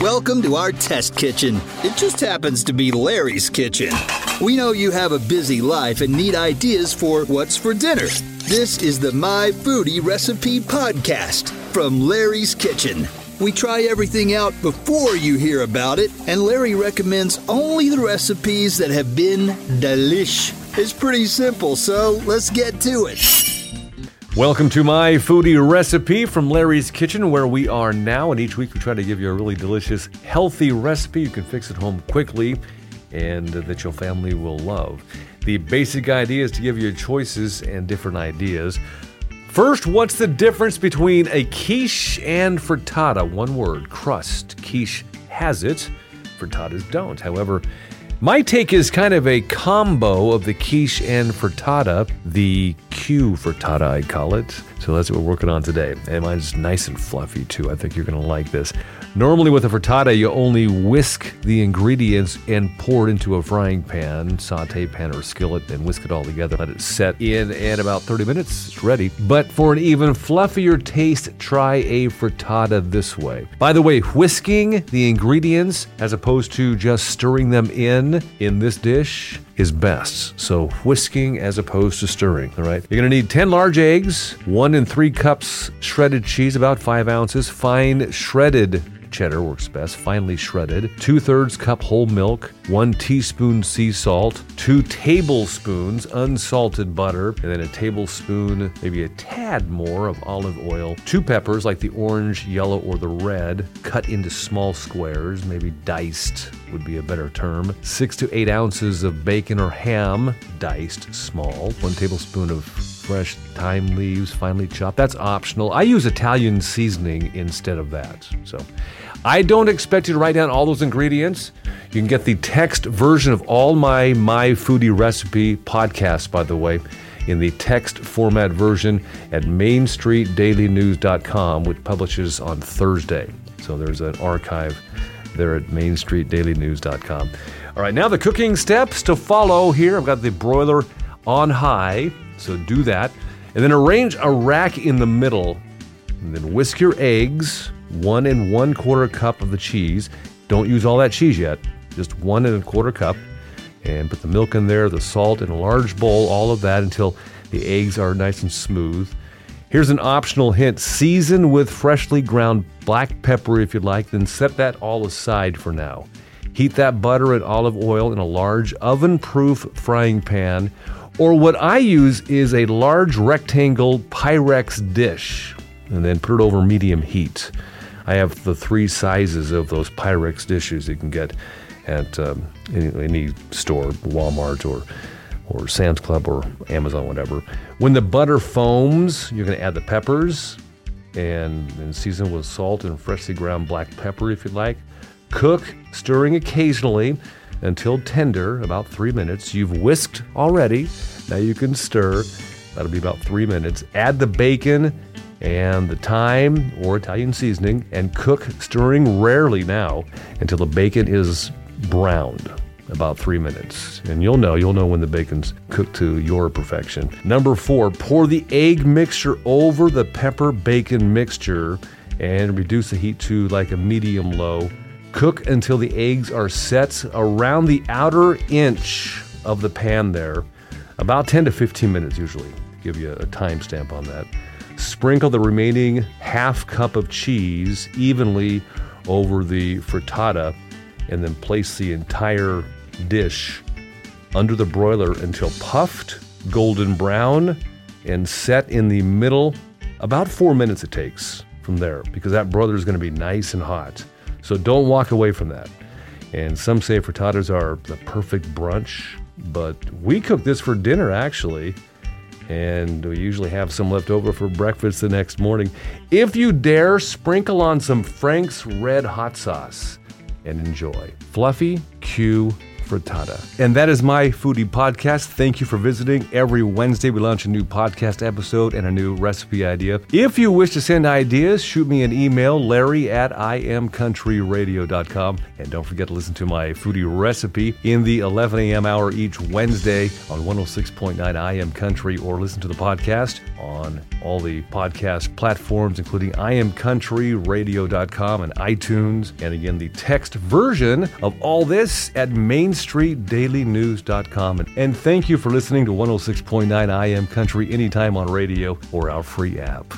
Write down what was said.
Welcome to our test kitchen. It just happens to be Larry's kitchen. We know you have a busy life and need ideas for what's for dinner. This is the My Foodie Recipe Podcast from Larry's Kitchen. We try everything out before you hear about it, and Larry recommends only the recipes that have been delish. It's pretty simple, so let's get to it. Welcome to my foodie recipe from Larry's Kitchen, where we are now. And each week we try to give you a really delicious, healthy recipe you can fix at home quickly and that your family will love. The basic idea is to give you choices and different ideas. First, what's the difference between a quiche and frittata? One word, crust. Quiche has it, frittatas don't. However, my take is kind of a combo of the quiche and frittata, the Q frittata, I call it. So that's what we're working on today. And mine's nice and fluffy too. I think you're going to like this. Normally, with a frittata, you only whisk the ingredients and pour it into a frying pan, saute pan, or skillet, and whisk it all together. Let it set in, and about 30 minutes, it's ready. But for an even fluffier taste, try a frittata this way. By the way, whisking the ingredients as opposed to just stirring them in in this dish is best. So whisking as opposed to stirring, all right? You're gonna need 10 large eggs, one and three cups shredded cheese, about five ounces, fine shredded cheddar works best, finely shredded, two thirds cup whole milk, one teaspoon sea salt, two tablespoons unsalted butter, and then a tablespoon, maybe a tad more of olive oil, two peppers like the orange, yellow, or the red, cut into small squares, maybe diced would be a better term, six to eight ounces of bacon or ham, diced small, one tablespoon of fresh thyme leaves, finely chopped. That's optional. I use Italian seasoning instead of that. So I don't expect you to write down all those ingredients. You can get the text version of all my My Foodie Recipe podcasts, by the way, in the text format version at mainstreetdailynews.com, which publishes on Thursday. So there's an archive there at mainstreetdailynews.com. All right, now the cooking steps to follow here. I've got the broiler on high. So do that. And then arrange a rack in the middle. And then whisk your eggs, one and one quarter cup of the cheese. Don't use all that cheese yet, just one and a quarter cup. And put the milk in there, the salt in a large bowl, all of that until the eggs are nice and smooth. Here's an optional hint season with freshly ground black pepper if you'd like, then set that all aside for now. Heat that butter and olive oil in a large oven proof frying pan or what I use is a large rectangle Pyrex dish and then put it over medium heat. I have the three sizes of those Pyrex dishes you can get at um, any, any, store, Walmart or or Sam's Club or Amazon, whatever. When the butter foams, you're going to add the peppers and, and season with salt and freshly ground black pepper if you like. Cook, stirring occasionally until tender, about three minutes. You've whisked already. Now you can stir. That'll be about three minutes. Add the bacon and the thyme or Italian seasoning and cook, stirring rarely now until the bacon is browned. About three minutes. And you'll know, you'll know when the bacon's cooked to your perfection. Number four, pour the egg mixture over the pepper bacon mixture and reduce the heat to like a medium low. Cook until the eggs are set around the outer inch of the pan there. About 10 to 15 minutes usually. Give you a timestamp on that. Sprinkle the remaining half cup of cheese evenly over the frittata and then place the entire dish under the broiler until puffed, golden brown, and set in the middle. About four minutes it takes from there because that broiler is going to be nice and hot. So don't walk away from that. And some say frittatas are the perfect brunch, but we cook this for dinner actually. And we usually have some left over for breakfast the next morning. If you dare, sprinkle on some Frank's Red Hot Sauce and enjoy. Fluffy Q frittata. And that is my foodie podcast. Thank you for visiting. Every Wednesday, we launch a new podcast episode and a new recipe idea. If you wish to send ideas, shoot me an email, larry at imcountryradio.com. And don't forget to listen to my foodie recipe in the 11 a.m. hour each Wednesday on 106.9 IM Country or listen to the podcast on all the podcast platforms, including imcountryradio.com and iTunes. And again, the text version of all this at mainstreetdailynews.com. And, thank you for listening to 106.9 IM Country anytime on radio or our free app.